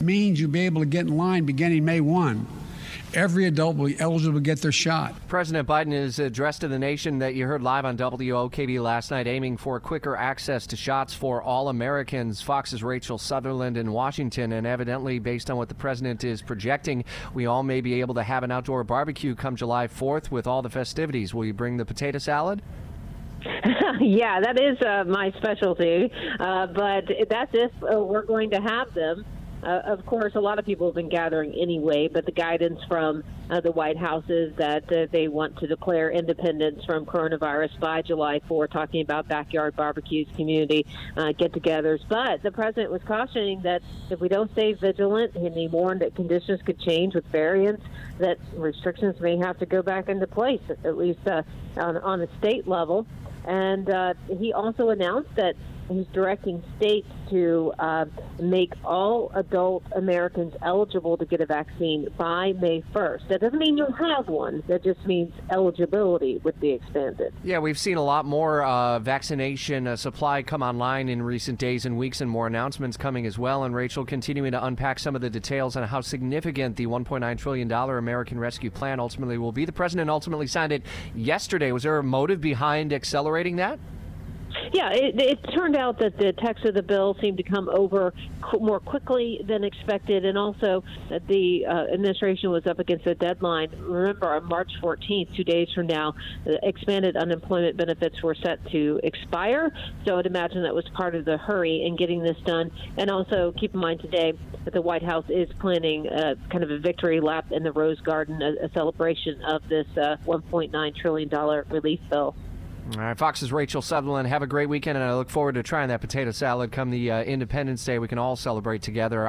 means you'll be able to get in line beginning May 1 every adult will be eligible to get their shot. President Biden is addressed to the nation that you heard live on WOKB last night, aiming for quicker access to shots for all Americans. Fox's Rachel Sutherland in Washington, and evidently, based on what the president is projecting, we all may be able to have an outdoor barbecue come July 4th with all the festivities. Will you bring the potato salad? yeah, that is uh, my specialty. Uh, but that's if uh, we're going to have them. Uh, of course, a lot of people have been gathering anyway, but the guidance from uh, the White House is that uh, they want to declare independence from coronavirus by July 4, talking about backyard barbecues, community uh, get togethers. But the president was cautioning that if we don't stay vigilant, and he warned that conditions could change with variants, that restrictions may have to go back into place, at least uh, on, on a state level. And uh, he also announced that he's directing states to uh, make all adult Americans eligible to get a vaccine by May 1st. That doesn't mean you'll have one. That just means eligibility would be expanded. Yeah, we've seen a lot more uh, vaccination uh, supply come online in recent days and weeks, and more announcements coming as well. And Rachel, continuing to unpack some of the details on how significant the $1.9 trillion American Rescue Plan ultimately will be. The president ultimately signed it yesterday. Was there a motive behind accelerating that? Yeah, it, it turned out that the text of the bill seemed to come over more quickly than expected, and also that the uh, administration was up against a deadline. Remember, on March 14th, two days from now, expanded unemployment benefits were set to expire. So I'd imagine that was part of the hurry in getting this done. And also keep in mind today that the White House is planning a, kind of a victory lap in the Rose Garden, a, a celebration of this uh, $1.9 trillion relief bill. All right, Fox's Rachel Sutherland. Have a great weekend, and I look forward to trying that potato salad come the uh, Independence Day. We can all celebrate together.